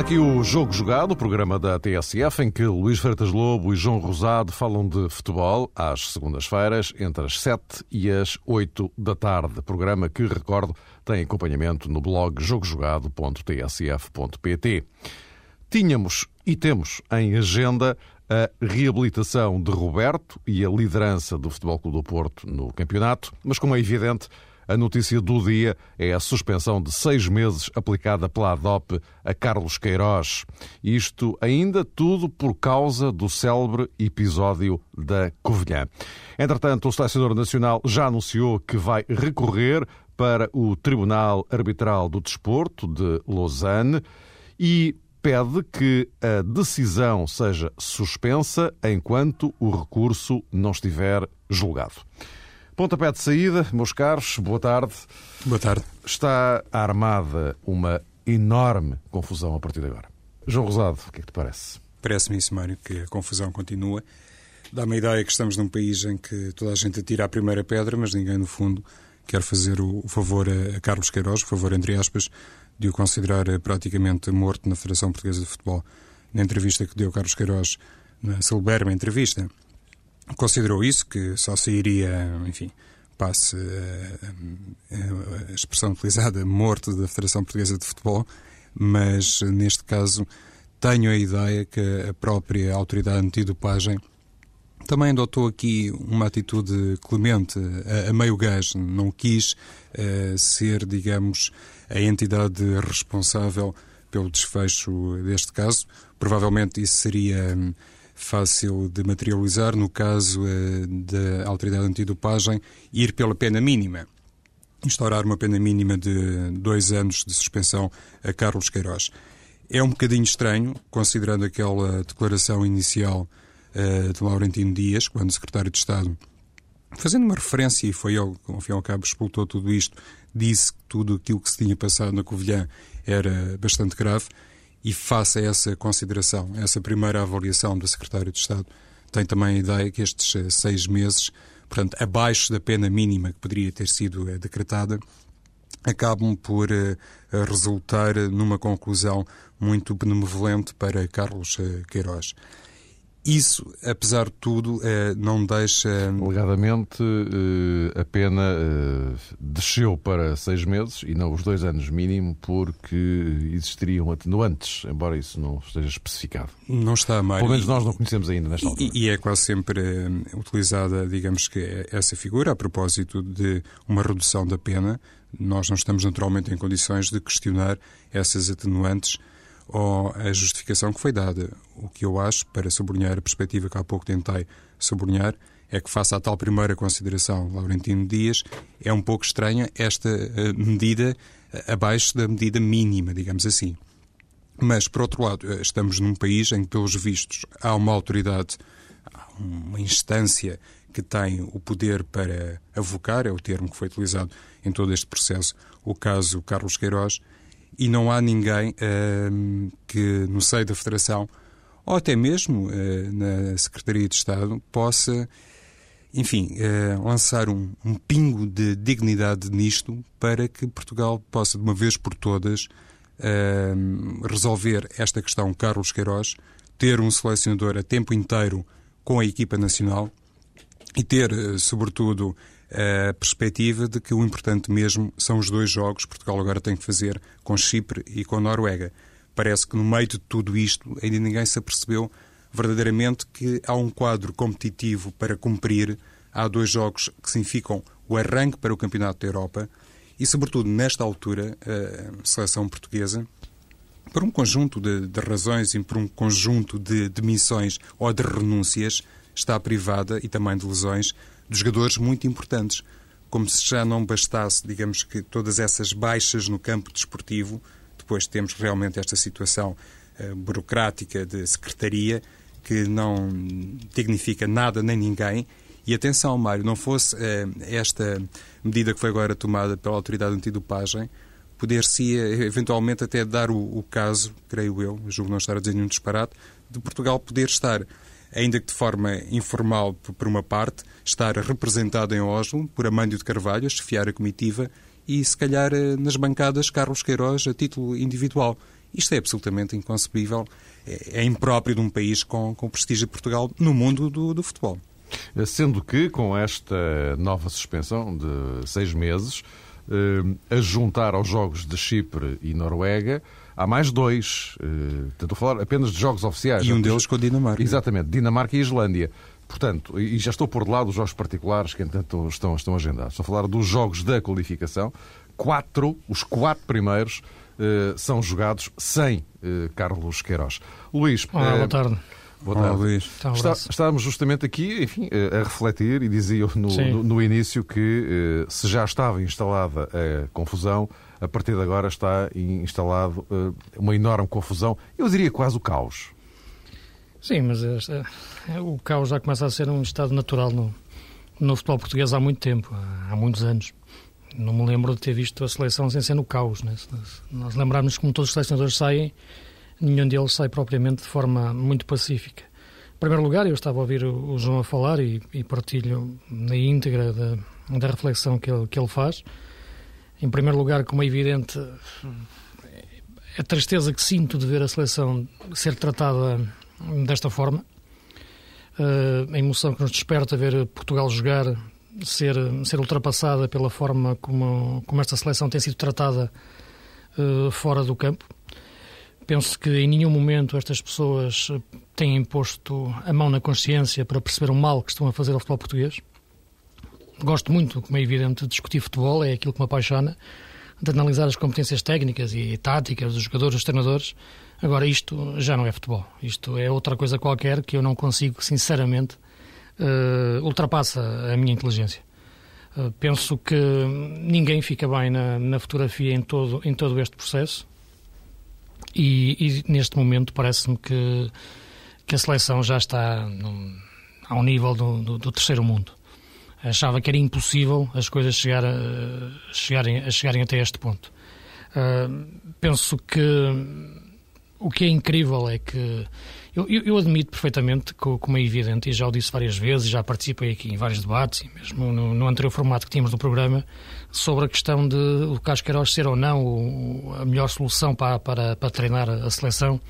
Aqui o Jogo Jogado, o programa da TSF, em que Luís Freitas Lobo e João Rosado falam de futebol às segundas-feiras, entre as 7 e as 8 da tarde. Programa que, recordo, tem acompanhamento no blog jogojogado.tsf.pt. Tínhamos e temos em agenda a reabilitação de Roberto e a liderança do Futebol Clube do Porto no campeonato, mas como é evidente, a notícia do dia é a suspensão de seis meses aplicada pela ADOP a Carlos Queiroz. Isto ainda tudo por causa do célebre episódio da Covilhã. Entretanto, o selecionador nacional já anunciou que vai recorrer para o Tribunal Arbitral do Desporto de Lausanne e pede que a decisão seja suspensa enquanto o recurso não estiver julgado. Pontapé de saída, meus caros, boa tarde. Boa tarde. Está armada uma enorme confusão a partir de agora. João Rosado, o que é que te parece? Parece-me isso, Mário, que a confusão continua. Dá-me a ideia que estamos num país em que toda a gente atira a primeira pedra, mas ninguém, no fundo, quer fazer o favor a Carlos Queiroz, o favor, entre aspas, de o considerar praticamente morto na Federação Portuguesa de Futebol. Na entrevista que deu Carlos Queiroz, na celeberma entrevista, considerou isso, que só sairia, enfim, passe a, a, a expressão utilizada, morto da Federação Portuguesa de Futebol, mas neste caso tenho a ideia que a própria autoridade antidopagem também adotou aqui uma atitude clemente, a, a meio gás, não quis uh, ser, digamos, a entidade responsável pelo desfecho deste caso. Provavelmente isso seria fácil de materializar no caso uh, da autoridade antidopagem ir pela pena mínima. Instaurar uma pena mínima de dois anos de suspensão a Carlos Queiroz. É um bocadinho estranho, considerando aquela declaração inicial uh, de Laurentino Dias, quando secretário de Estado, fazendo uma referência, e foi ele que, ao fim e ao cabo, explotou tudo isto, disse que tudo aquilo que se tinha passado na Covilhã era bastante grave e face a essa consideração, essa primeira avaliação do Secretário de Estado, tem também a ideia que estes eh, seis meses, portanto, abaixo da pena mínima que poderia ter sido eh, decretada, acabam por uh, resultar numa conclusão muito benevolente para Carlos Queiroz. Isso, apesar de tudo, eh, não deixa. Alegadamente, eh, a pena eh, desceu para seis meses e não os dois anos mínimo, porque existiriam atenuantes, embora isso não esteja especificado. Não está, Mário. Pelo menos nós não conhecemos ainda nesta altura. E, e é quase sempre utilizada, digamos que, essa figura a propósito de uma redução da pena. Nós não estamos naturalmente em condições de questionar essas atenuantes ou a justificação que foi dada. O que eu acho, para sublinhar a perspectiva que há pouco tentei sublinhar, é que, face à tal primeira consideração, Laurentino Dias, é um pouco estranha esta eh, medida eh, abaixo da medida mínima, digamos assim. Mas, por outro lado, eh, estamos num país em que, pelos vistos, há uma autoridade, uma instância que tem o poder para avocar, é o termo que foi utilizado em todo este processo, o caso Carlos Queiroz, e não há ninguém uh, que, no seio da Federação, ou até mesmo uh, na Secretaria de Estado, possa, enfim, uh, lançar um, um, pingo de dignidade nisto para que Portugal possa, de uma vez por todas, resolver esta questão. Carlos Queiroz, ter um selecionador a tempo inteiro com a equipa nacional e ter, sobretudo, a perspectiva de que o importante mesmo são os dois jogos que Portugal agora tem que fazer com Chipre e com Noruega. Parece que no meio de tudo isto ainda ninguém se apercebeu verdadeiramente que há um quadro competitivo para cumprir. Há dois jogos que significam o arranque para o Campeonato da Europa e, sobretudo, nesta altura, a seleção portuguesa, por um conjunto de, de razões e por um conjunto de demissões ou de renúncias, está privada e também de lesões de jogadores muito importantes. Como se já não bastasse, digamos que todas essas baixas no campo desportivo, depois temos realmente esta situação uh, burocrática de secretaria que não dignifica nada nem ninguém. E atenção, Mário, não fosse uh, esta medida que foi agora tomada pela autoridade antidopagem, poder-se eventualmente até dar o, o, caso, creio eu, julgo não estar a dizer nenhum disparate, de Portugal poder estar ainda que de forma informal por uma parte, estar representado em Oslo por Amândio de Carvalho, a chefiar a comitiva, e se calhar eh, nas bancadas Carlos Queiroz a título individual. Isto é absolutamente inconcebível, é, é impróprio de um país com, com prestígio de Portugal no mundo do, do futebol. Sendo que, com esta nova suspensão de seis meses, eh, a juntar aos jogos de Chipre e Noruega, há mais dois. Eh, estou a falar apenas de jogos oficiais. E um deles com a Dinamarca. Exatamente, Dinamarca e Islândia. Portanto, e já estou por de lado os jogos particulares que, entanto, estão, estão agendados. Estou a falar dos jogos da qualificação. Quatro, os quatro primeiros, eh, são jogados sem eh, Carlos Queiroz. Luís. Olá, boa tarde. Boa tarde. Olá, Luís. Então, um Está, estávamos justamente aqui, enfim, eh, a refletir e dizia no, no, no início que eh, se já estava instalada a confusão, a partir de agora está instalado eh, uma enorme confusão, eu diria quase o caos. Sim, mas o caos já começa a ser um estado natural no, no futebol português há muito tempo, há, muitos anos. Não me lembro de ter visto a seleção sem ser no caos. Né? Se nós- lembrarmos como todos os selecionadores saem, nenhum deles sai propriamente de forma muito pacífica. Em primeiro lugar, eu estava a ouvir o, o João a falar e, e partilho na íntegra da, da reflexão que ele, que ele faz. Em primeiro lugar, como é evidente, a tristeza que sinto de ver a seleção ser tratada desta forma, Eh, a emoção que nos desperta ver Portugal jogar ser, ser ultrapassada pela forma como, como esta seleção tem sido tratada eh, fora do campo. Penso que em nenhum momento estas pessoas têm posto a mão na consciência para perceber o mal que estão a fazer ao futebol português. Gosto muito, como é evidente, de discutir futebol, é aquilo que me apaixona, de analisar as competências técnicas e táticas dos jogadores, dos treinadores. Agora, isto já não é futebol. Isto é outra coisa qualquer que eu não consigo, sinceramente, eh, ultrapassa a minha inteligência. Eh, penso que ninguém fica bem na, na fotografia em todo, em todo este processo e, e neste momento parece-me que, que a seleção já está num, ao nível do, do, do terceiro mundo. Achava que era impossível as coisas chegar a, chegarem, a chegarem até este ponto. Uh, penso que o que é incrível é que eu, eu, eu admito perfeitamente, co- como é evidente, e já o disse várias vezes, já participei aqui em vários debates, e mesmo no, no anterior formato que tínhamos do programa, sobre a questão de o Carlos Queiroz ser ou não o- a melhor solução para, para, para treinar a seleção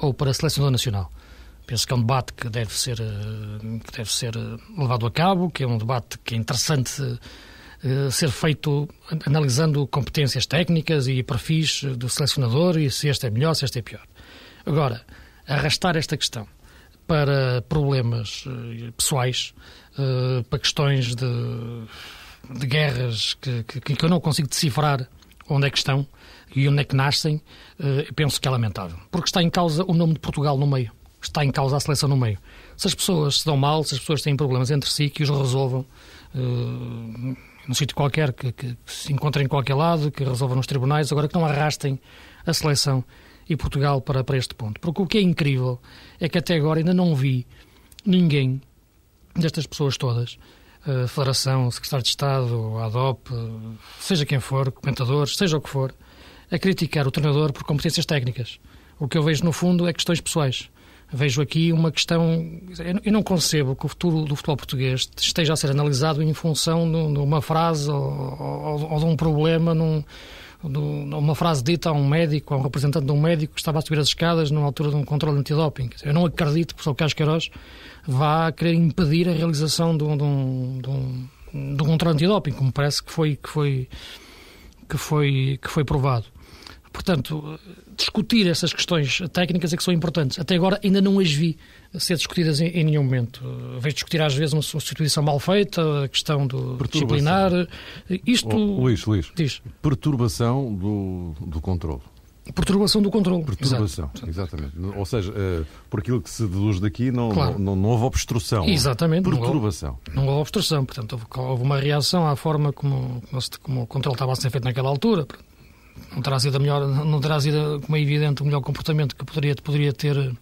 ou para a seleção nacional. Penso que é um debate que deve ser, eh, que deve ser eh, levado a cabo, que é um debate que é interessante eh, ser feito an- analisando competências técnicas e perfis do selecionador e se este é melhor, se este é pior. Agora, arrastar esta questão para problemas pessoais, para questões de, de guerras que, que, que eu não consigo decifrar onde é que estão e onde é que nascem, penso que é lamentável. Porque está em causa o nome de Portugal no meio. Está em causa a seleção no meio. Se as pessoas se dão mal, se as pessoas têm problemas entre si, que os resolvam eh, num sítio qualquer, que, que se encontrem em qualquer lado, que resolvam nos tribunais, agora que não arrastem a seleção e Portugal para, para este ponto. Porque o que é incrível é que até agora ainda não vi ninguém destas pessoas todas, a Federação, Secretário de Estado, ADOP, eh, seja quem for, comentadores, seja o que for, a criticar o treinador por competências técnicas. O que eu vejo, no fundo, é questões pessoais. Vejo aqui uma questão. Eu não concebo que o futuro do futebol português esteja a ser analisado em função de uma frase ou, de um problema, de uma frase dita a um médico, a um representante de um médico que estava a subir as escadas numa altura de um controle antidoping. Eu não acredito que o. Carlos Queiroz vá querer impedir a realização de um, de um, de um, de um controle antidoping, como parece que foi, que foi, que foi, que foi provado. Portanto, discutir essas questões técnicas é que são importantes. Até agora ainda não as vi ser discutidas em, em nenhum momento. Vejo discutir às vezes uma substituição mal feita, a questão do Perturbação. disciplinar. Isto Oh, Luís, Luís, diz perturbação do, do controle. perturbação do controle. Perturbação, Exato. exatamente. Ou seja, eh, por aquilo que se deduz daqui, não, Claro. não, não houve obstrução. Exatamente, não houve. Perturbação. Não houve obstrução, portanto, houve, houve uma reação à forma como, como, como o controle estava a ser feito naquela altura. Não terá sido, a melhor, não terá sido como é evidente, o melhor comportamento que poderia, poderia ter,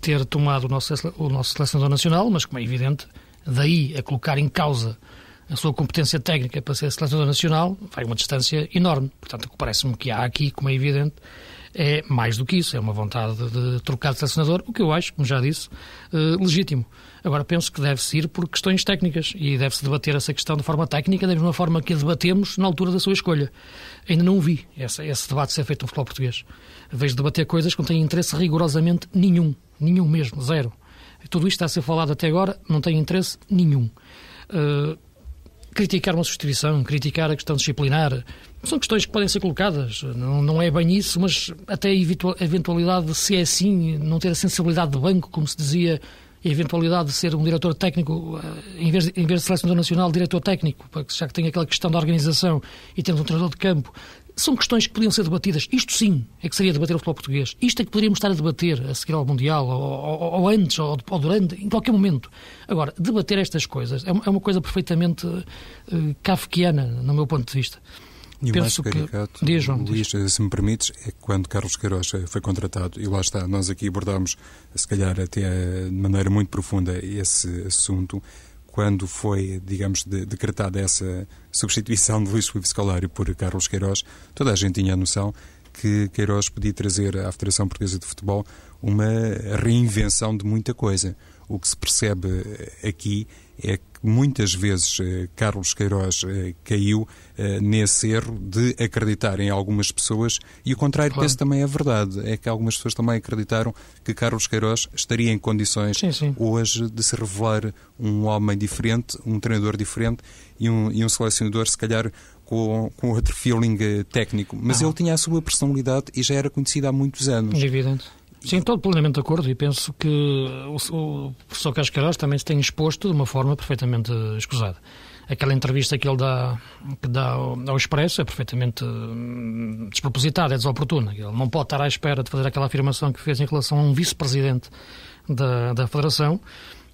ter tomado o nosso, o nosso selecionador nacional, mas como é evidente, daí a colocar em causa a sua competência técnica para ser selecionador nacional, vai uma distância enorme. Portanto, parece-me que há aqui, como é evidente, é mais do que isso, é uma vontade de trocar de selecionador, o que eu acho, como já disse, uh, legítimo. Agora, penso que deve-se ir por questões técnicas e deve-se debater essa questão de forma técnica, da mesma forma que a debatemos na altura da sua escolha. Ainda não vi esse, esse debate ser feito no futebol português. Vejo debater coisas que não têm interesse rigorosamente nenhum, nenhum mesmo, zero. Tudo isto está a ser falado até agora, não tem interesse nenhum. Uh, criticar uma substituição, criticar a questão disciplinar, são questões que podem ser colocadas. Não, não é bem isso, mas até a eventualidade de, se é assim, não ter a sensibilidade de banco, como se dizia a eventualidade de ser um diretor técnico, eh, em vez, de, em vez de selecionador nacional, diretor técnico, já que tem aquela questão da organização e temos um treinador de campo, são questões que podiam ser debatidas. Isto sim é que seria debater o futebol português. Isto é que poderíamos estar a debater a seguir ao Mundial, ou, ou, ou antes, ou, ou, durante, em qualquer momento. Agora, debater estas coisas é uma, é uma coisa perfeitamente uh, kafkiana, no meu ponto de vista. E o mais caricato, que... João, Luís, diz. se me permites, é quando Carlos Queiroz foi contratado, e lá está, nós aqui abordámos, se calhar até de maneira muito profunda, esse assunto, quando foi, digamos, de, decretada essa substituição de Luís Filipe Scolari por Carlos Queiroz, toda a gente tinha a noção que Queiroz podia trazer à Federação Portuguesa de Futebol uma reinvenção de muita coisa. O que se percebe aqui é que muitas vezes eh, Carlos Queiroz eh, caiu eh, nesse erro de acreditar em algumas pessoas e o contrário claro. também é verdade. É que algumas pessoas também acreditaram que Carlos Queiroz estaria em condições sim, sim. hoje de se revelar um homem diferente, um treinador diferente e um, e um selecionador, se calhar, com, com outro feeling técnico. Mas ah. ele tinha a sua personalidade e já era conhecido há muitos anos. Evidente. Sim, estou plenamente de acordo e penso que o, o professor Cascaraz também se tem exposto de uma forma perfeitamente escusada. Aquela entrevista que ele dá, que dá ao, Expresso é perfeitamente hum, despropositada, é desoportuna. Ele não pode estar à espera de fazer aquela afirmação que fez em relação a um vice-presidente da, da Federação,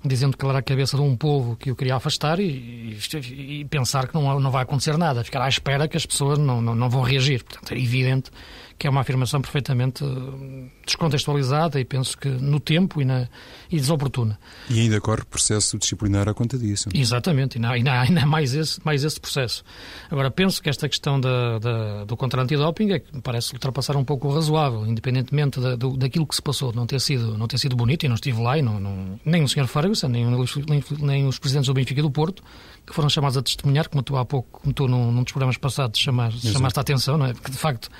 dizendo que ele era a cabeça de um povo que o queria afastar e, e, e pensar que não, não vai acontecer nada, ficar à espera que as pessoas não, não, não vão reagir. Portanto, é evidente que é uma afirmação perfeitamente eh, descontextualizada e penso que no tempo e, na, e desoportuna. E ainda corre processo disciplinar à conta disso. Exatamente, e ainda, ainda mais, esse, mais esse processo. Agora, penso que esta questão da, da, do contra antidoping é parece ultrapassar um pouco o razoável, independentemente da, do, daquilo que se passou, não ter sido, não ter sido bonito, e não estive lá, e não, não, nem o Sr. Ferguson, nem, nem, nem os presidentes do Benfica e do Porto, que foram chamados a testemunhar, como tu há pouco, como tu num, num dos programas passados chamar, chamaste a atenção, não é? Porque de facto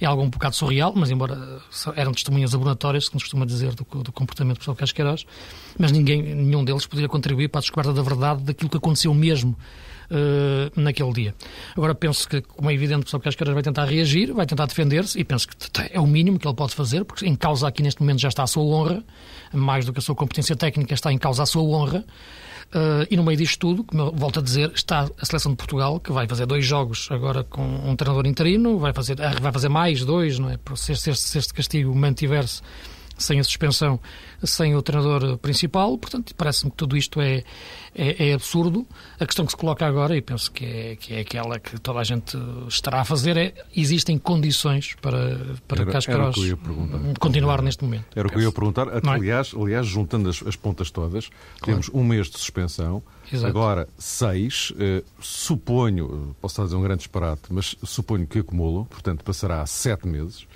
é algo um bocado surreal, mas embora eram testemunhas abonatórias, que nos costuma dizer, do, do comportamento do pessoal Casqueiroz, mas ninguém, nenhum deles poderia contribuir para a descoberta da verdade daquilo que aconteceu mesmo Uh, naquele dia. Agora penso que, como é evidente, o pessoal Casqueiras vai tentar reagir, vai tentar defender-se e penso que é o mínimo que ele pode fazer, porque em causa aqui neste momento já está a sua honra, mais do que a sua competência técnica, está em causa a sua honra. Uh, e no meio disto tudo, como eu volto a dizer, está a seleção de Portugal, que vai fazer dois jogos agora com um treinador interino, vai fazer, ah, vai fazer mais dois, não é? Se, se, se este castigo mantiver-se sem a suspensão, sem o treinador principal. Portanto, parece-me que tudo isto é, é, é, absurdo. A questão que se coloca agora, e penso que é, que é aquela que toda a gente estará a fazer, é existem condições para, para Cascaros continuar neste momento. Era o que eu ia perguntar. É? Aliás, aliás juntando as, as pontas todas, claro. temos um mês de suspensão, Exato. agora seis. Uh, suponho, posso estar a dizer um grande disparate, mas suponho que acumulam, portanto passará a sete meses.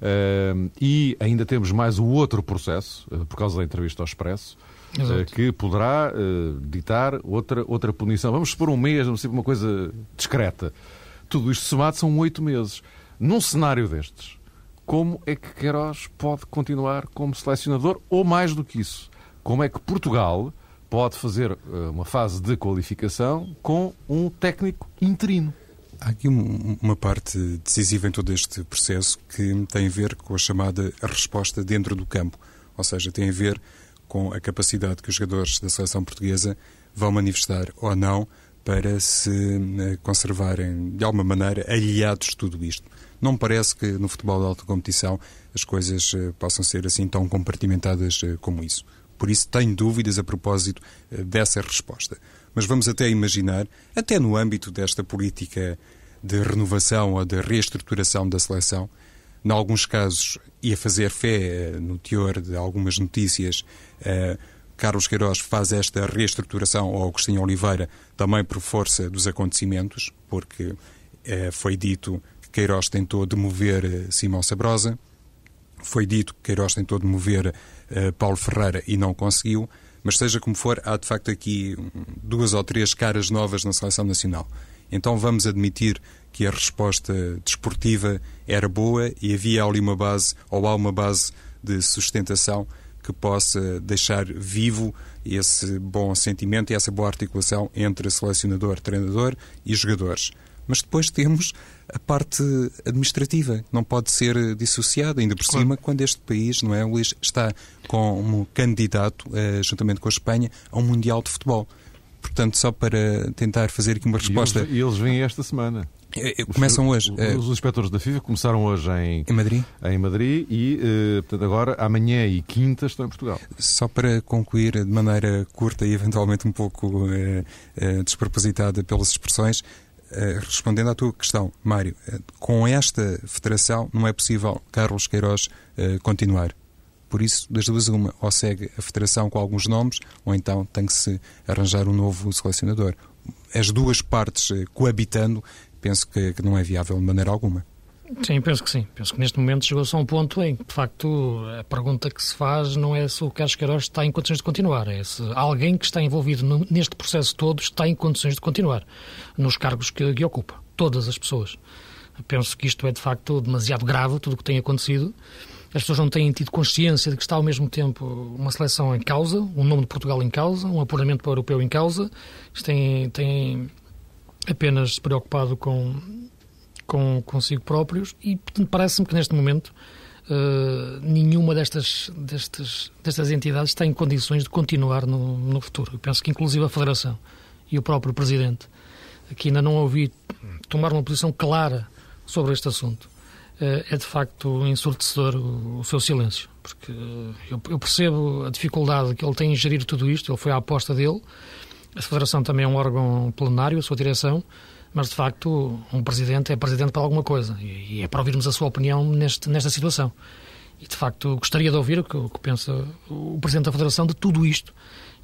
Uh, e ainda temos mais o outro processo, uh, por causa da entrevista ao Expresso, uh, que poderá ditar outra, outra punição. Vamos supor um mês, vamos ser uma coisa discreta. Tudo isto somado são oito meses. Num cenário destes, como é que Queiroz pode continuar como selecionador ou mais do que isso? Como é que Portugal pode fazer uma fase de qualificação com um técnico interino? Há aqui uma parte decisiva em todo este processo que tem a ver com a chamada resposta dentro do campo, ou seja, tem a ver com a capacidade que os jogadores da seleção portuguesa vão manifestar ou não para se eh, conservarem de alguma maneira aliados de tudo isto. Não me parece que no futebol de alta competição as coisas eh, possam ser assim tão compartimentadas eh, como isso. Por isso tenho dúvidas a propósito dessa resposta mas vamos até imaginar, até no âmbito desta política de renovação ou de reestruturação da seleção, em alguns casos, e a fazer fé eh, no teor de algumas notícias, uh, Carlos Queiroz faz esta reestruturação, ou Agostinho Oliveira, também por força dos acontecimentos, porque uh, foi dito que que Queiroz tentou demover eh, Simão Sabrosa, foi dito que Queiroz tentou demover Paulo Ferreira e não conseguiu, mas seja como for, há de facto aqui duas ou três caras novas na seleção nacional. Então vamos admitir que a resposta desportiva era boa e havia ali uma base, ou há uma base de sustentação que possa deixar vivo esse bom sentimento e essa boa articulação entre selecionador, treinador e jogadores. Mas depois temos a parte administrativa, não pode ser dissociada, ainda por claro. cima, quando este país, não é, Luís, está como candidato, eh, juntamente com a Espanha, a um Mundial de Futebol. Portanto, só para tentar fazer aqui uma resposta. E eles, eles vêm esta semana. É, é, começam hoje. Os, os, inspectores da FIFA começaram hoje em, em Madrid, em Madrid e, portanto, agora, amanhã e quinta, estão em Portugal. Só para concluir de maneira curta e eventualmente um pouco uh, despropositada pelas expressões, respondendo à tua questão, Mário, com esta federação não é possível Carlos Queiroz continuar. Por isso, das duas, uma, ou segue a federação com alguns nomes, ou então tem que se arranjar um novo selecionador. As duas partes coabitando penso que, que, não é viável de maneira alguma. Sim, penso que sim. Penso que neste momento chegou-se a um ponto em que, de facto, a pergunta que se faz não é se o Carlos Queiroz está em condições de continuar, é se alguém que está envolvido no, neste processo todo está em condições de continuar nos cargos que, que ocupa. Todas as pessoas. Penso que isto é, de facto, demasiado grave, tudo o que tem acontecido. As pessoas não têm tido consciência de que está ao mesmo tempo uma seleção em causa, um nome de Portugal em causa, um apuramento para o europeu em causa. Isto tem, tem apenas preocupado com, com consigo próprios e, parece-me que neste momento uh, nenhuma destas, destas, destas entidades tem condições de continuar no, no futuro. Eu penso que, inclusive, a Federação e o próprio Presidente, que ainda não ouvi tomar uma posição clara sobre este assunto, uh, é de facto ensurdecedor o, seu silêncio, porque eu percebo a dificuldade que ele tem em gerir tudo isto, ele foi à aposta dele a Federação também é um órgão plenário, a sua direção, mas de facto um presidente é presidente para alguma coisa e é para ouvirmos a sua opinião neste, nesta situação. E de facto gostaria de ouvir o que, o que pensa o presidente da Federação de tudo isto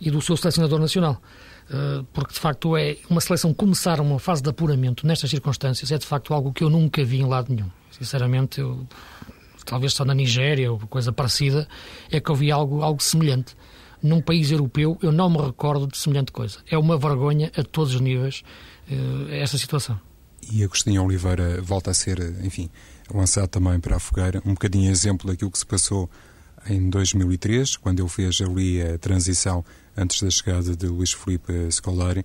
e do seu selecionador nacional. Eh, porque de facto é uma seleção começar uma fase de apuramento nestas circunstâncias é de facto algo que eu nunca vi em lado nenhum. Sinceramente, eu, talvez só na Nigéria ou coisa parecida, é que eu vi algo, algo semelhante num país europeu, eu não me recordo de semelhante coisa. É uma vergonha a todos os níveis uh, esta situação. E Agostinho Oliveira volta a ser, enfim, lançado também para a fogueira, um bocadinho exemplo daquilo que se passou em 2003, quando ele fez ali a transição antes da chegada de Luís Filipe Scolari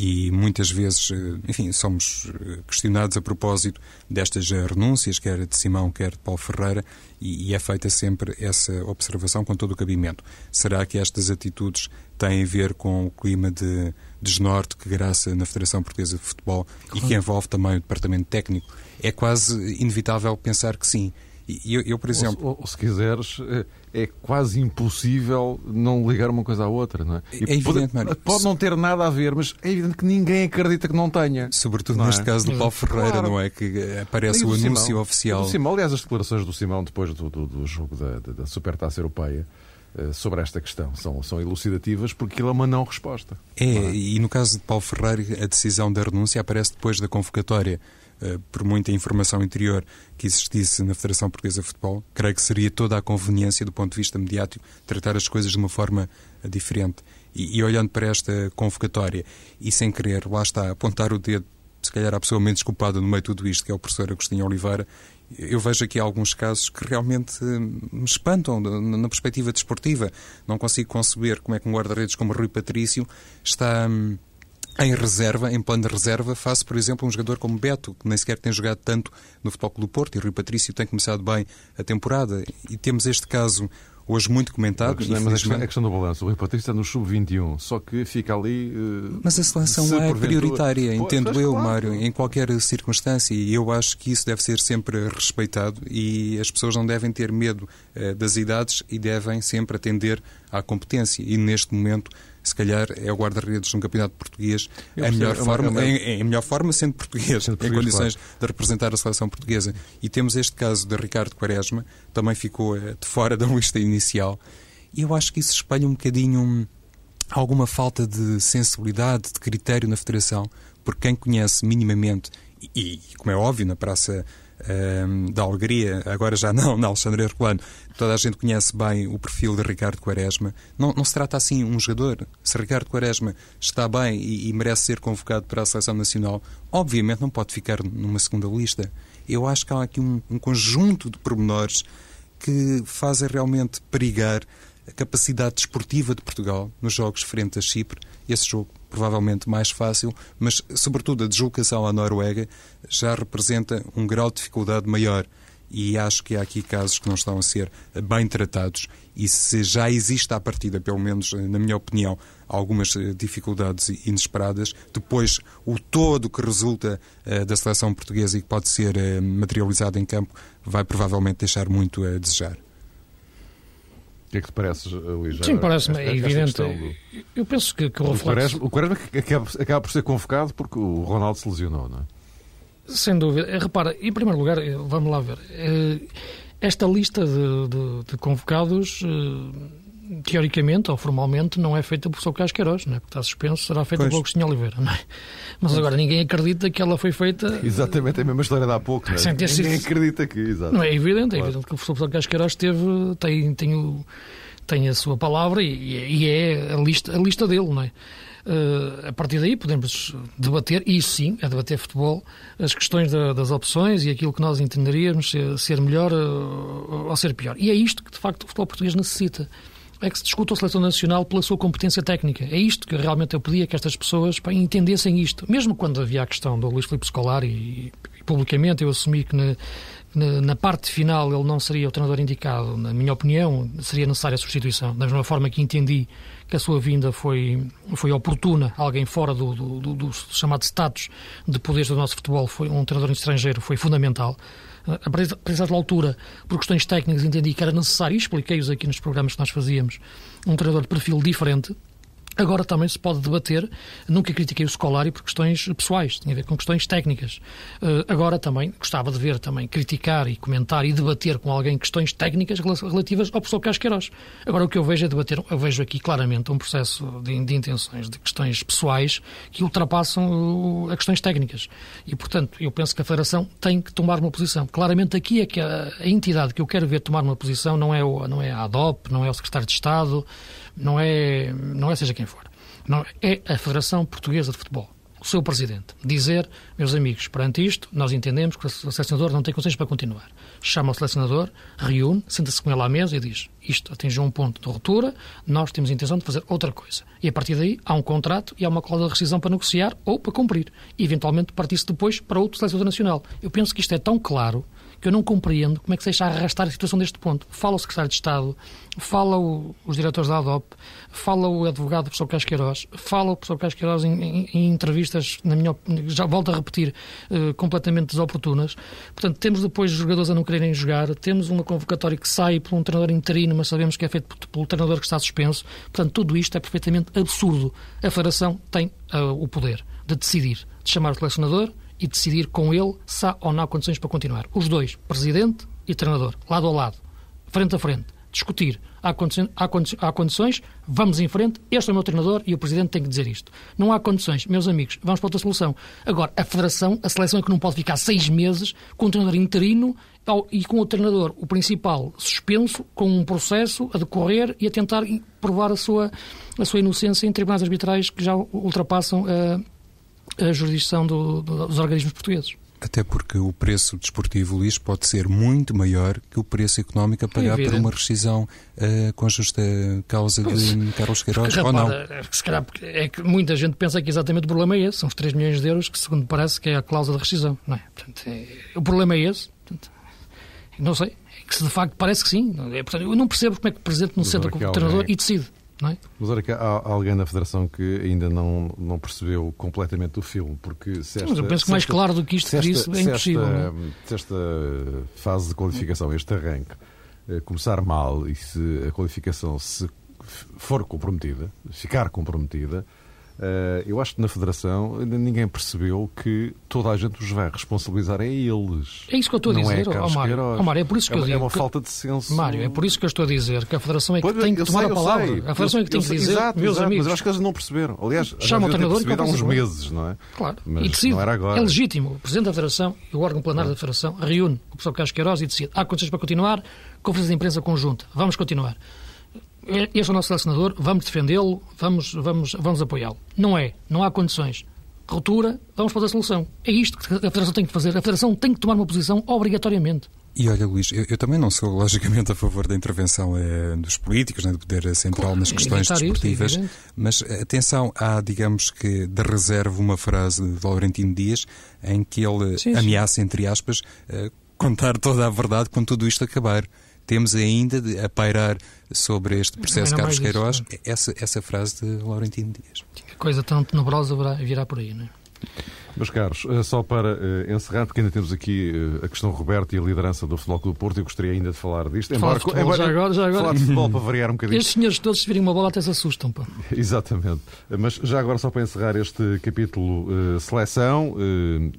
e muitas vezes, eh, enfim, somos eh, questionados a propósito destas renúncias, quer de Simão, quer de Paulo Ferreira, e, é feita sempre essa observação com todo o cabimento. Será que estas atitudes têm a ver com o clima de desnorte que graça na Federação Portuguesa de Futebol e que envolve também o departamento técnico? É quase inevitável pensar que sim. Eu, eu por exemplo. Ou, ou, se quiseres, é, é, quase impossível não ligar uma coisa à outra, não é? E é evidente, pode, pode, não ter nada a ver, mas é evidente que ninguém acredita que não tenha. Sobretudo neste é? caso do Paulo Ferreira, claro. não é? Que aparece o anúncio Simão, oficial. Do Simão, aliás, as declarações do Simão depois do, do, do jogo da, da, da Supertaça Europeia eh, sobre esta questão. São, são elucidativas porque ele é uma não resposta. É, é, e no caso de Paulo Ferreira, a decisão da renúncia aparece depois da convocatória eh, por muita informação interior que existisse na Federação Portuguesa de Futebol, creio que seria toda a conveniência do ponto de vista mediático tratar as coisas de uma forma eh, diferente. E, e olhando para esta convocatória e sem querer, lá está, apontar o dedo, se calhar à pessoa menos culpada no meio de tudo isto, que é o professor Agostinho Oliveira, eu vejo aqui alguns casos que realmente eh, me espantam na perspectiva desportiva. Não consigo conceber como é que um guarda-redes como Rui Patrício está hum, em reserva, em plano de reserva, face, por exemplo, um jogador como Beto, que nem sequer tem jogado tanto no Futebol Clube do Porto, e Rui Patrício tem começado bem a temporada. E temos este caso hoje muito comentado. Mas, mas a, questão, a questão do balanço, o Rui Patrício está no sub-21, só que fica ali. Uh, mas a seleção é prioritária, entendo eu, claro. Mário, em qualquer circunstância, e eu acho que isso deve ser sempre respeitado e as pessoas não devem ter medo uh, das idades e devem sempre atender à competência. E neste momento se calhar é o guarda-redes no campeonato português a melhor, é forma, em, em, melhor forma sendo português, sendo português em condições claro. de representar a seleção portuguesa. E temos este caso de Ricardo Quaresma, também ficou eh, de fora da lista inicial. E eu acho que isso espelha um bocadinho hum, alguma falta de sensibilidade, de critério na Federação, porque quem conhece minimamente e, como é óbvio, na Praça da Alegria, agora já não, na Alexandre Herculano, toda a gente conhece bem o perfil de Ricardo Quaresma. Não, não se trata assim um jogador. Se Ricardo Quaresma está bem e, e merece ser convocado para a Seleção Nacional, obviamente não pode ficar numa segunda lista. Eu acho que há aqui um, um conjunto de pormenores que fazem realmente perigar a capacidade desportiva de Portugal nos jogos frente a Chipre. Esse jogo provavelmente mais fácil, mas sobretudo a deslocação à Noruega já representa um grau de dificuldade maior. E acho que há aqui casos que não estão a ser bem tratados. E se já existe à partida, pelo menos na minha opinião, algumas eh, dificuldades inesperadas, depois o todo que resulta uh, da seleção portuguesa e que pode ser materializado em campo vai provavelmente deixar muito a desejar. O que é que te parece, Luís? Sim, parece-me evidente. Do... Eu penso que, que o reflexo... O Quaresma acaba, acaba por ser convocado porque o Ronaldo se lesionou, não é? Sem dúvida. Eh, repara, em primeiro lugar, eh, vamos lá ver. Eh, esta lista de, de, de convocados teoricamente ou formalmente, não é feita por Sr. Casqueiros, não é? porque está suspenso, será feita pois. pelo Agostinho Oliveira. Não é? Mas agora ninguém acredita que ela foi feita. Exatamente, é a mesma história de há pouco. Não é? ninguém sido... acredita que. Exato. Não é evidente, é evidente que o professor Casqueiros teve, tem, tem, o, tem a sua palavra e, e, é a lista, a lista dele, não é? Uh, a partir daí podemos debater, e isso sim, é debater futebol, as questões da, das opções e aquilo que nós entenderíamos ser, ser melhor uh, ou ser pior. E é isto que de facto o futebol português necessita é que se discuta a seleção nacional pela sua competência técnica. É isto que realmente eu pedia que estas pessoas pá, entendessem isto. Mesmo quando havia a questão do Luís Filipe Scolari, e, e publicamente eu assumi que na, na, na, parte final ele não seria o treinador indicado, na minha opinião, seria necessária a substituição. Da mesma forma que entendi que a sua vinda foi, foi oportuna, alguém fora do, do, do, do chamado status de poderes do nosso futebol, foi um treinador estrangeiro, foi fundamental a da altura, por questões técnicas, entendi que era necessário, e expliquei-os aqui nos programas que nós fazíamos, um treinador de perfil diferente, Agora também se pode debater, nunca critiquei o Scolari por questões pessoais, tinha a ver com questões técnicas. Uh, agora também gostava de ver também criticar e comentar e debater com alguém questões técnicas relativas ao professor Casqueiros. Agora o que eu vejo é debater, eu vejo aqui claramente um processo de, de intenções, de questões pessoais que ultrapassam uh, as questões técnicas. E, portanto, eu penso que a Federação tem que tomar uma posição. Claramente aqui é que a, a entidade que eu quero ver tomar uma posição não é, o, não é a ADOP, não é o Secretário de Estado, não é, não é seja quem. Não, é a Federação Portuguesa de Futebol, o seu presidente, dizer, meus amigos, perante isto, nós entendemos que o selecionador não tem condições para continuar. Chama o selecionador, reúne, senta-se com ele à mesa e diz, isto atingiu um ponto de ruptura, nós temos a intenção de fazer outra coisa. E a partir daí há um contrato e há uma cláusula de rescisão para negociar ou para cumprir. E eventualmente partir-se depois para outro selecionador nacional. Eu penso que isto é tão claro que eu não compreendo como é que se deixa arrastar a situação deste ponto. Fala o secretário de Estado, fala o, os diretores da ADOP, fala o advogado do professor Casqueiroz, fala o professor Casqueiroz em, em, em entrevistas, na minha já volto a repetir, uh, completamente desoportunas. Portanto, temos depois jogadores a não quererem jogar, temos uma convocatória que sai por um treinador interino, mas sabemos que é feito pelo treinador que está suspenso. Portanto, tudo isto é perfeitamente absurdo. A Federação tem uh, o poder de decidir, de chamar o selecionador e decidir com ele se há ou não há condições para continuar. Os dois, presidente e treinador, lado a lado, frente a frente, discutir. Há, condições, há, há condições, vamos em frente, este é o meu treinador e o presidente tem que dizer isto. Não há condições, meus amigos, vamos para outra solução. Agora, a federação, a seleção é que não pode ficar seis meses com um treinador interino e com o treinador, o principal, suspenso, com um processo a decorrer e a tentar provar a sua, a sua inocência em tribunais arbitrais que já ultrapassam a a jurisdição do, do, dos organismos portugueses. Até porque o preço desportivo, Luís, pode ser muito maior que o preço económico a pagar é por uma rescisão uh, com a justa causa de Carlos Queiroz, ou não? Se calhar é que muita gente pensa que exatamente o problema é esse, são os 3 milhões de euros que, segundo parece, que é a cláusula de rescisão, não é? Portanto, é, o problema é esse, portanto, não sei, é que se de facto parece que sim, é, portanto, eu não percebo como é que o Presidente não se senta com o treinador e decide. É? Mas olha que há alguém na Federação que ainda não, não percebeu completamente o filme, porque se esta, Mas eu penso que mais esta, claro do que isto esta, isso é impossível. Se esta, é? esta fase de qualificação, este arranque, eh, começar mal e se a qualificação se for comprometida, ficar comprometida, Uh, eu acho que na Federação ninguém percebeu que toda a gente os vai responsabilizar é eles. É isso que eu estou a dizer, não é oh, Mário. Oh, Mário. É por isso que é, eu digo. É uma que... falta de senso. Mário, é por isso que eu estou a dizer que a Federação é que pois, tem que tomar sei, a palavra. Sei. A Federação eu, é que tem que dizer, exato, meus exato, amigos. Mas eu acho que eles não perceberam. Aliás, chama o treinador há uns meses, não é? Claro. Mas e decide. Não era agora. É legítimo. O Presidente da Federação e o órgão plenário da Federação reúne o professor Carlos Queiroz e decide. Há condições para continuar, conferência de imprensa conjunta. Vamos continuar. Este é o nosso selecionador, vamos defendê-lo, vamos, vamos, vamos apoiá-lo. Não é, não há condições. Ruptura, vamos fazer a solução. É isto que a Federação tem que fazer. A Federação tem que tomar uma posição obrigatoriamente. E olha, Luís, eu, eu, também não sou logicamente a favor da intervenção eh, dos políticos, né, do poder central claro, nas questões desportivas, isso, mas atenção, há, digamos que, de reserva uma frase de Laurentino Dias em que ele sim, ameaça, sim. entre aspas, eh, contar toda a verdade quando tudo isto acabar temos ainda de, a pairar sobre este processo Carlos Queiroz isso, essa, essa frase de Laurentino Dias. A coisa tão tenebrosa virá por aí, não é? Meus caros, eh, só para uh, encerrar, porque ainda temos aqui uh, a questão Roberto e a liderança do Futebol Clube do Porto, eu gostaria ainda de falar disto. Embora, futebol, embora, já agora, já agora. Falar de futebol para variar um bocadinho. Estes senhores todos, se virem uma bola, até se assustam. Pá. Exatamente. Mas já agora, só para encerrar este capítulo uh, seleção,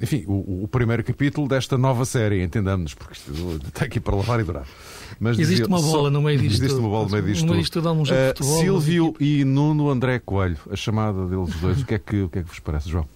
enfim, o, o, primeiro capítulo desta nova série, entendamos, porque isto está aqui para lavar e durar. Mas existe uma bola só, no meio disto. Existe uma bola no meio disto. No meio disto um jogo uh, futebol, Silvio e Nuno André Coelho, a chamada deles dois, o que é que, o que, é que vos parece, João?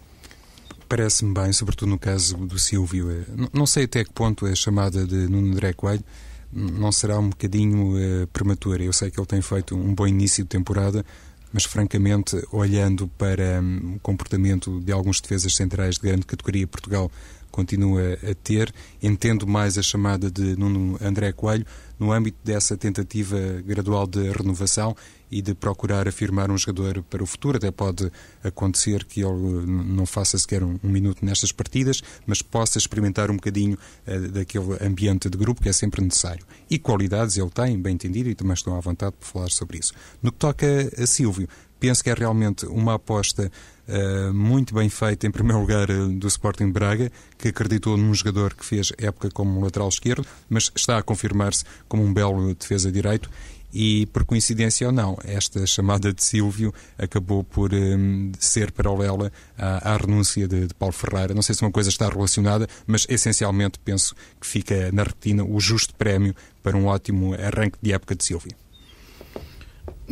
Parece-me bem, sobretudo no caso do Silvio. Eh, não sei até que ponto a chamada de Nuno André Coelho não será um bocadinho uh, prematura. Eu sei que ele tem feito um bom início de temporada, mas francamente, olhando para um, o comportamento de alguns defesas centrais de grande categoria Portugal continua a ter. Entendo mais a chamada de Nuno André Coelho no âmbito dessa tentativa gradual de renovação e de procurar afirmar um jogador para o futuro. Até pode acontecer que ele não faça sequer um, um minuto nestas partidas, mas possa experimentar um bocadinho uh, daquele ambiente de grupo que é sempre necessário. E qualidades ele tem, bem entendido, e também estou à vontade por falar sobre isso. No que toca a Silvio, penso que é realmente uma aposta uh, muito bem feita, em primeiro lugar, uh, do Sporting Braga, que acreditou num jogador que fez época como lateral esquerdo, mas está a confirmar-se como um belo defesa direito. E, por coincidência ou não, esta chamada de Silvio acabou por um, ser paralela à, à renúncia de, de, Paulo Ferreira. Não sei se uma coisa está relacionada, mas essencialmente penso que fica na retina o justo prémio para um ótimo arranque de época de Silvio.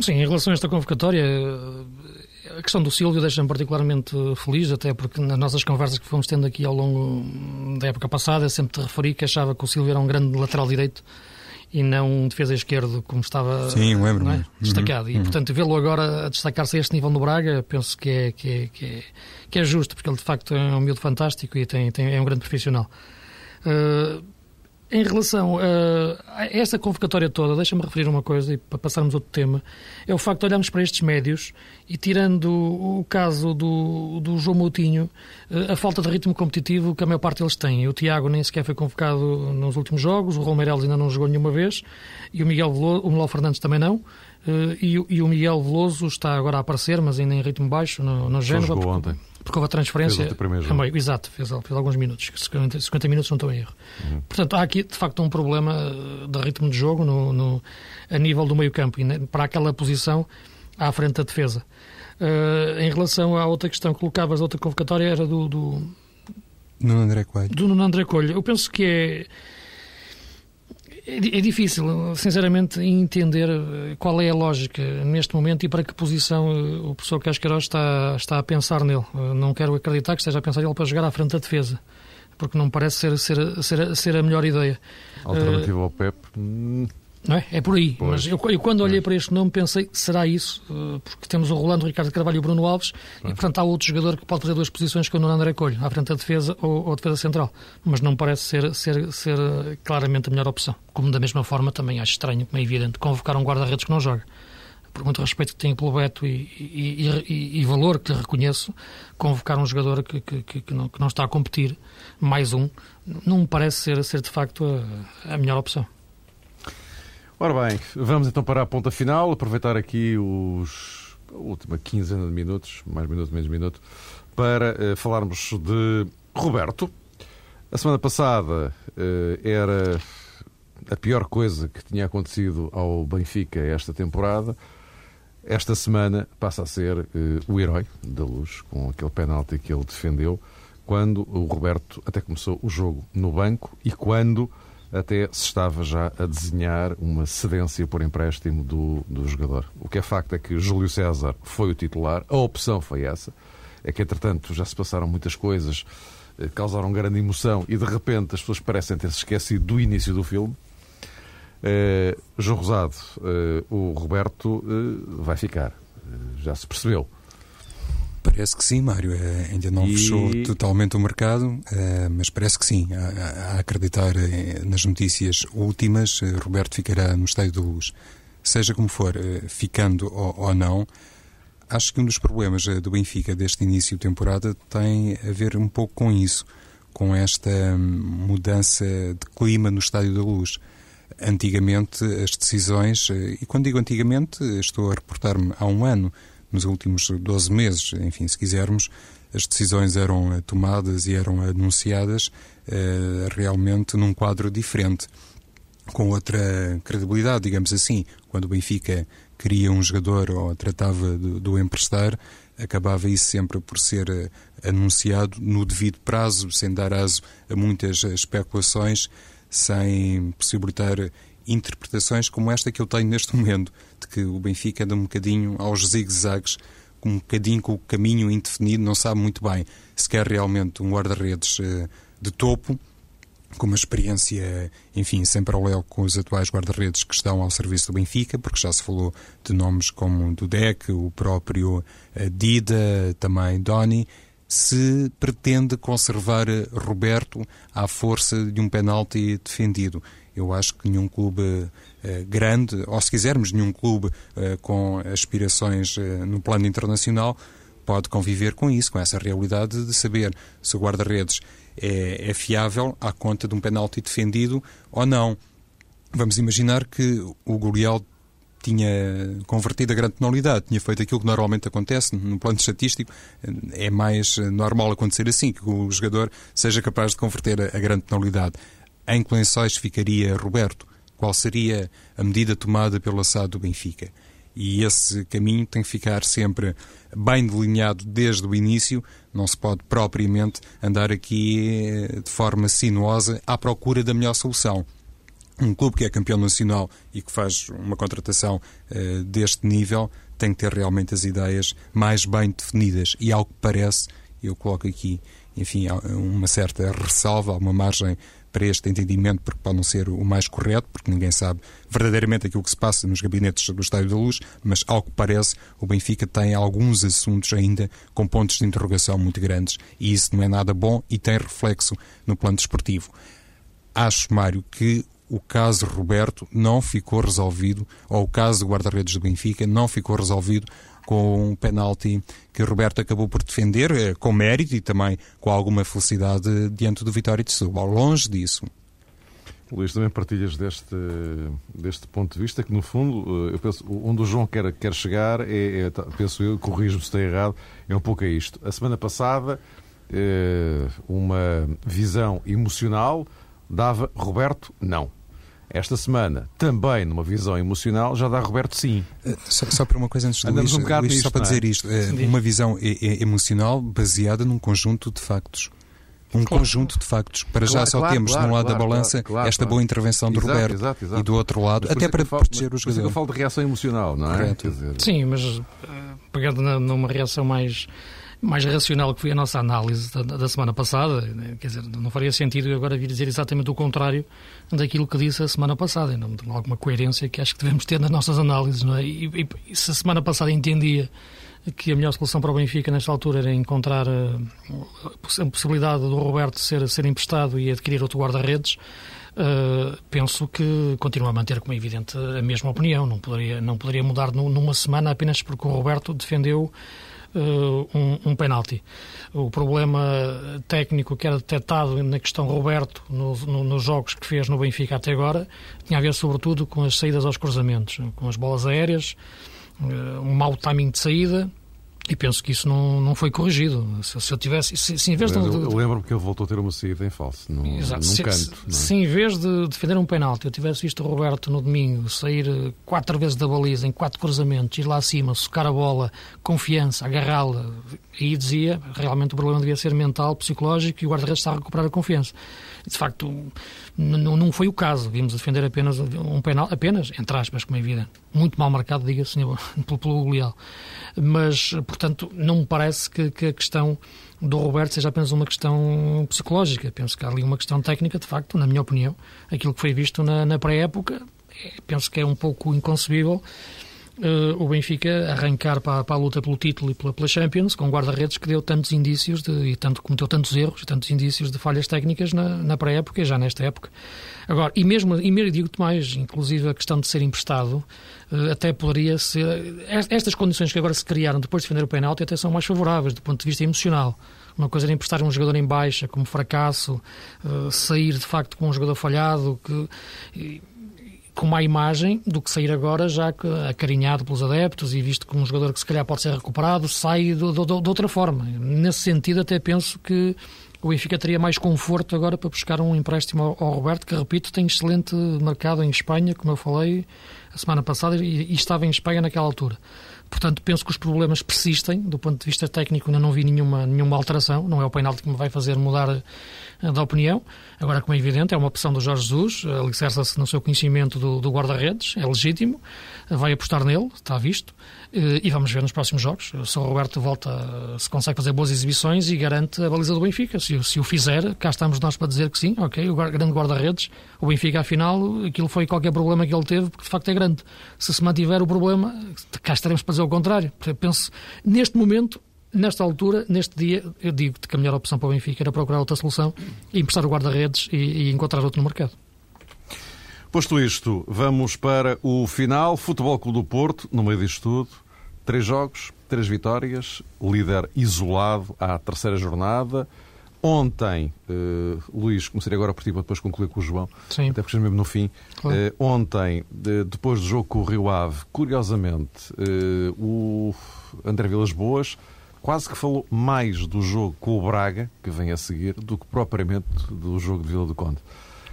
Sim, em relação a esta convocatória, a questão do Silvio deixa-me particularmente feliz, até porque nas nossas conversas que fomos tendo aqui ao longo da época passada, sempre te referi que achava que o Silvio era um grande lateral direito e não um defesa esquerdo como estava Sim, lembro é? destacado. Uhum. E, portanto, vê-lo agora a destacar-se a este nível no Braga, penso que é, que, é, que, é, que é justo, porque ele de facto é um miúdo fantástico e tem, tem, é um grande profissional. Uh, em relação a esta convocatória toda, deixa-me referir uma coisa e para passarmos outro tema, é o facto de olharmos para estes médios e tirando o caso do, do João Moutinho, eh, a falta de ritmo competitivo que a maior parte deles tem. O Tiago nem sequer foi convocado nos últimos jogos, o Romeireles ainda não jogou nenhuma vez e o Miguel Veloso, o Miguel Fernandes também não. Eh, e, e, o Miguel Veloso está agora a aparecer, mas ainda em ritmo baixo no, no Génova. Jogou ontem porque houve a transferência também, exato, fez, fez, alguns minutos, 50, 50 minutos não estou em erro. Uhum. Portanto, há aqui de facto um problema eh, de ritmo de jogo no, no a nível do meio campo e para aquela posição à frente da defesa. Uh, em relação à outra questão que colocavas, a outra convocatória era do... do Nuno André Coelho. Do Nuno André Coelho. Eu penso que é é, é difícil, sinceramente, entender eh, qual é a lógica neste momento e para que posição eh, o professor Casqueiroz está, está a pensar nele. Eh, não quero acreditar que esteja a pensar ele para jogar à frente da defesa, porque não parece ser, ser, ser, ser a melhor ideia. Alternativa uh, ao Pep. Não é? É por aí. Pois. Mas eu, eu, quando olhei para este nome pensei, será isso? Uh, porque temos o Rolando, o Ricardo Carvalho e o Bruno Alves e, portanto, há outro jogador que pode fazer duas posições que o Nuno André Colho, à frente da defesa ou, ou defesa central. Mas não parece ser, ser, ser uh, claramente a melhor opção. Como, da mesma forma, também acho estranho, como é evidente, convocar um guarda-redes que não joga. Por muito respeito que tenho pelo Beto e, e, e, e valor que lhe reconheço, convocar um jogador que, que, que, não, que não está a competir, mais um, não me parece ser, ser de facto a, a melhor opção. Ora bem, vamos então para a ponta final, aproveitar aqui os a última quinzena de minutos, mais minuto, menos minuto, para uh, falarmos de Roberto. A semana passada uh, era a pior coisa que tinha acontecido ao Benfica esta temporada. esta semana passa a ser uh, o herói da luz, com aquele penalti que ele defendeu, quando o Roberto até começou o jogo no banco e quando até se estava já a desenhar uma cedência por empréstimo do, do jogador. O que é facto é que Júlio César foi o titular, a opção foi essa. É que, entretanto, já se passaram muitas coisas, eh, causaram grande emoção e, de repente, as pessoas parecem ter-se esquecido do início do filme. Uh, João Rosado, uh, o Roberto vai ficar. já se percebeu. Parece que sim, Mário. É, ainda não e... fechou totalmente o mercado, é, mas parece que sim. A, a acreditar é, nas notícias últimas, Roberto ficará no estádio da luz. Seja como for, ficando ou, ou não, acho que um dos problemas do Benfica deste início de temporada tem a ver um pouco com isso, com esta mudança de clima no estádio da luz. Antigamente, as decisões, e quando digo antigamente, estou a reportar-me há um ano, nos últimos 12 meses, enfim, se quisermos, as decisões eram eh, tomadas e eram anunciadas uh, realmente num quadro diferente, com outra credibilidade, digamos assim. Quando o Benfica queria um jogador ou tratava do, do emprestar, acabava isso sempre por ser uh, anunciado no devido prazo, sem dar aso a muitas especulações, sem possibilitar interpretações como esta que eu tenho neste momento, de que o Benfica anda um bocadinho aos zigue-zagues, um bocadinho com o caminho indefinido, não sabe muito bem se quer realmente um guarda-redes uh, de topo, com uma experiência, enfim, sem paralelo com os atuais guarda-redes que estão ao serviço do Benfica, porque já se falou de nomes como Dudek, o próprio uh, Dida, também Doni, se pretende conservar Roberto à força de um penalti defendido. Eu acho que nenhum clube grande, ou se quisermos, nenhum clube uh, com aspirações uh, no plano internacional pode conviver com isso, com essa realidade de saber se o guarda-redes é, é fiável à conta de um penalti defendido ou não. Vamos imaginar que o Golial tinha convertido a grande penalidade, tinha feito aquilo que normalmente acontece no plano estatístico. É mais normal acontecer assim, que o jogador seja capaz de converter a grande penalidade. Em que lençóis ficaria Roberto? Qual seria a medida tomada pelo assado do Benfica? E esse caminho tem que ficar sempre bem delineado desde o início, não se pode propriamente andar aqui eh, de forma sinuosa à procura da melhor solução. Um clube que é campeão nacional e que faz uma contratação uh, deste nível tem que ter realmente as ideias mais bem definidas. E ao que parece, eu coloco aqui, enfim, uma certa ressalva, uma margem para este entendimento, porque pode não ser o mais correto, porque ninguém sabe verdadeiramente aquilo que se passa nos gabinetes do Estádio da Luz, mas ao que parece, o Benfica tem alguns assuntos ainda com pontos de interrogação muito grandes e isso não é nada bom e tem reflexo no plano desportivo. Acho, Mário, que o caso Roberto não ficou resolvido, ou o caso do guarda-redes do Benfica não ficou resolvido com um penalti que Roberto acabou por defender, eh, com mérito e também com alguma felicidade diante do Vitória de Setúbal. Longe disso. Luís, também partilhas deste, deste ponto de vista que, no fundo, eh, eu penso, onde o João quer, quer chegar, é, é penso eu, corrijo-me se estou errado, é um pouco a isto. A semana passada, eh, uma visão emocional dava Roberto não. Esta semana, também numa visão emocional, já dá Roberto sim. Eh, só, só para uma coisa antes de Andamos Luís, um Luís, nisto, só para é? dizer isto, eh, sim. uma visão emocional baseada num conjunto de factos um claro. conjunto de factos. Para claro, já só claro, temos, de um lado da balança, esta boa intervenção do exato, Roberto exato, exato. e do outro lado, até para falo, proteger os jogadores. eu falo de reação emocional, não é? Dizer... Sim, mas uh, pegando numa reação mais mais racional que foi a nossa análise da, da, semana passada. Né? Quer dizer, não faria sentido agora vir dizer exatamente o contrário daquilo que disse a semana passada. Não alguma coerência que acho que devemos ter nas nossas análises. Não é? e, e, se a semana passada entendia que a melhor solução para o Benfica nesta altura era encontrar a, a possibilidade do Roberto ser, ser emprestado e adquirir outro guarda-redes, Uh, penso que continuo a manter, como é evidente, a mesma opinião. Não poderia, não poderia mudar numa semana apenas porque o Roberto defendeu uh, um, um penalti. O problema técnico que era detectado na questão Roberto no, no, nos jogos que fez no Benfica até agora tinha a ver sobretudo com as saídas aos cruzamentos, com as bolas aéreas, uh, um mau timing de saída E penso que isso não, não foi corrigido. Se, se eu tivesse. Se, se em vez de, eu, eu lembro que ele voltou a ter uma saída em falso, num, Exato. num se, canto. Se, é? se, em vez de defender um penalti eu tivesse visto o Roberto no domingo sair eh, quatro vezes da baliza, em quatro cruzamentos, ir lá acima, socar a bola, confiança, agarrá-la, aí dizia realmente o problema devia ser mental, psicológico e o guarda-redes está a recuperar a confiança. De facto, não foi o caso. Vimos defender apenas um penal, apenas, entre aspas, como é evidente. Muito mal marcado, diga-se, pelo, pelo Leal. Mas, portanto, não me parece que, que a questão do Roberto seja apenas uma questão psicológica. Penso que há ali uma questão técnica, de facto, na minha opinião. Aquilo que foi visto na, na pré-época, é, penso que é um pouco inconcebível uh, o Benfica arrancar para, para, a luta pelo título e pela, pela Champions, com guarda-redes que deu tantos indícios de, e tanto, cometeu tantos erros e tantos indícios de falhas técnicas na, na pré-época e já nesta época. Agora, e mesmo, e mesmo digo-te mais, inclusive a questão de ser emprestado, uh, até poderia ser. Estas condições que agora se criaram depois de defender o penalti até são mais favoráveis do ponto de vista emocional. Uma coisa era emprestar um jogador em baixa, como fracasso, uh, sair de facto com um jogador falhado, que com má imagem do que sair agora, já acarinhado pelos adeptos e visto como um jogador que se calhar pode ser recuperado, sai de, de, de outra forma. Nesse sentido, até penso que o Benfica teria mais conforto agora para buscar um empréstimo ao, Roberto, que, repito, tem excelente mercado em Espanha, como eu falei a semana passada, e, e estava em Espanha naquela altura. Portanto, penso que os problemas persistem. Do ponto de vista técnico, ainda não vi nenhuma, nenhuma alteração. Não é o penalti que me vai fazer mudar eh, de opinião. Agora, como é evidente, é uma opção do Jorge Jesus, alicerça-se no seu conhecimento do, do guarda-redes, é legítimo, vai apostar nele, está visto, e vamos ver nos próximos jogos. O Roberto volta, se consegue fazer boas exibições e garante a baliza do Benfica. Se, se o fizer, cá estamos nós para dizer que sim, ok, o grande guarda-redes, o Benfica, afinal, aquilo foi qualquer problema que ele teve, porque de facto é grande. Se se mantiver o problema, cá estaremos para dizer o contrário. Penso, neste momento, nesta altura, neste dia, eu digo que a melhor opção para o Benfica era procurar outra solução e emprestar o guarda-redes e, e, encontrar outro no mercado. Posto isto, vamos para o final. Futebol Clube do Porto, no meio disto tudo, três jogos, três vitórias, líder isolado à terceira jornada. Ontem, uh, Luís, começaria agora por ti para depois concluir com o João, Sim. até porque mesmo no fim. Claro. Uh, ontem, de, depois do jogo com o Rio Ave, curiosamente, uh, o André Vilas Boas quase que falou mais do jogo com o Braga, que vem a seguir, do que propriamente do jogo de Vila do Conde.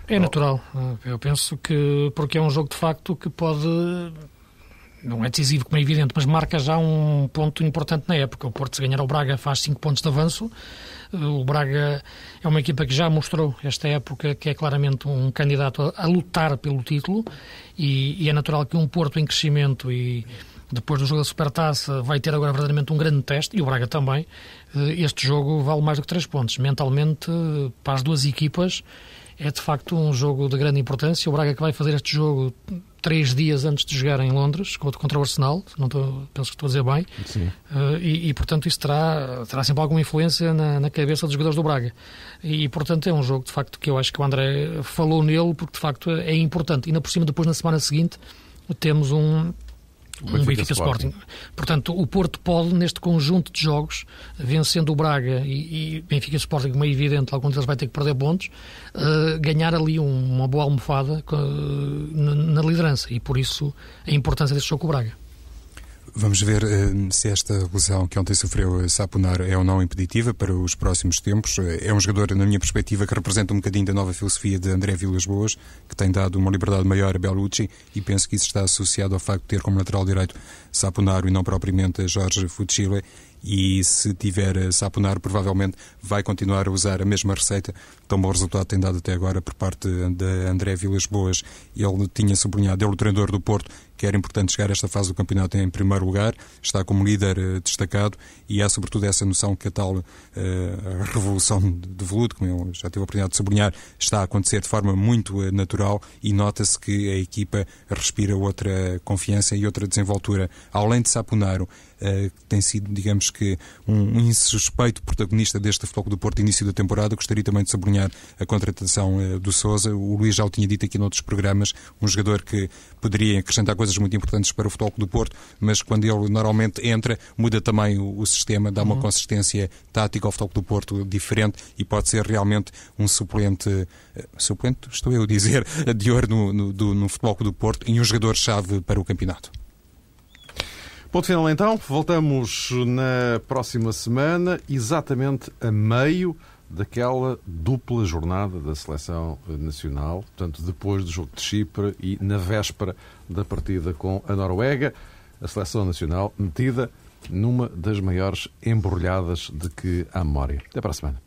É natural. Eu penso que, porque é um jogo de facto que pode não é decisivo, como é evidente, mas marca já um ponto importante na época. O Porto, se ganhar ao Braga, faz 5 pontos de avanço. O Braga é uma equipa que já mostrou esta época que é claramente um candidato a, a lutar pelo título e, e, é natural que um Porto em crescimento e depois do jogo da Supertaça vai ter agora verdadeiramente um grande teste e o Braga também. Eh, este jogo vale mais do que 3 pontos. Mentalmente, para as duas equipas, é de facto um jogo de grande importância. O Braga que vai fazer este jogo três dias antes de jogar em Londres contra o Arsenal, não estou, penso que estou a dizer bem, uh, e, e, portanto isso terá, terá sempre alguma influência na, na, cabeça dos jogadores do Braga. E, portanto é um jogo de facto que eu acho que o André falou nele porque de facto é importante. E ainda por cima, depois na semana seguinte, temos um, um Benfica, Benfica Sporting. Sporting. Portanto, o Porto pode, neste conjunto de jogos, vencendo o Braga e, e Benfica Sporting, como é evidente, algum deles vai ter que perder pontos, uh, ganhar ali um, uma boa almofada uh, na, na, liderança. E por isso a importância deste jogo com o Braga. Vamos ver uh, se esta lesão que ontem sofreu Sapunar é ou não impeditiva para os próximos tempos. É um jogador, na minha perspectiva, que representa um bocadinho da nova filosofia de André Vilas Boas, que tem dado uma liberdade maior a Bellucci e penso que isso está associado ao facto de ter como lateral direito Sapunar e não propriamente Jorge Fuchile e se tiver Sapunar provavelmente vai continuar a usar a mesma receita. Tão bom resultado tem dado até agora por parte de André Vilas Boas. Ele tinha sublinhado, ele o treinador do Porto, que era importante chegar a esta fase do campeonato em primeiro lugar, está como líder uh, destacado e há sobretudo essa noção que a tal uh, revolução de veludo, como eu já tive a oportunidade de sublinhar, está a acontecer de forma muito uh, natural e nota-se que a equipa respira outra confiança e outra desenvoltura. Além de Saponaro, que tem sido, digamos que, um, insuspeito protagonista deste Futebol do Porto início da temporada, gostaria também de sublinhar a contratação do Sousa. O Luís já o tinha dito aqui noutros programas, um jogador que poderia acrescentar coisas muito importantes para o Futebol do Porto, mas quando ele normalmente entra, muda também o, o sistema, dá uma uhum. consistência tática ao Futebol do Porto diferente e pode ser realmente um suplente, uh, suplente, estou eu a dizer, de ouro no, no, do, no Futebol do Porto e um jogador-chave para o campeonato. Ponto final então, voltamos na próxima semana, exatamente a meio daquela dupla jornada da seleção nacional, portanto, depois do jogo de Chipre e na véspera da partida com a Noruega, a seleção nacional metida numa das maiores embrulhadas de que há memória. Até para a semana.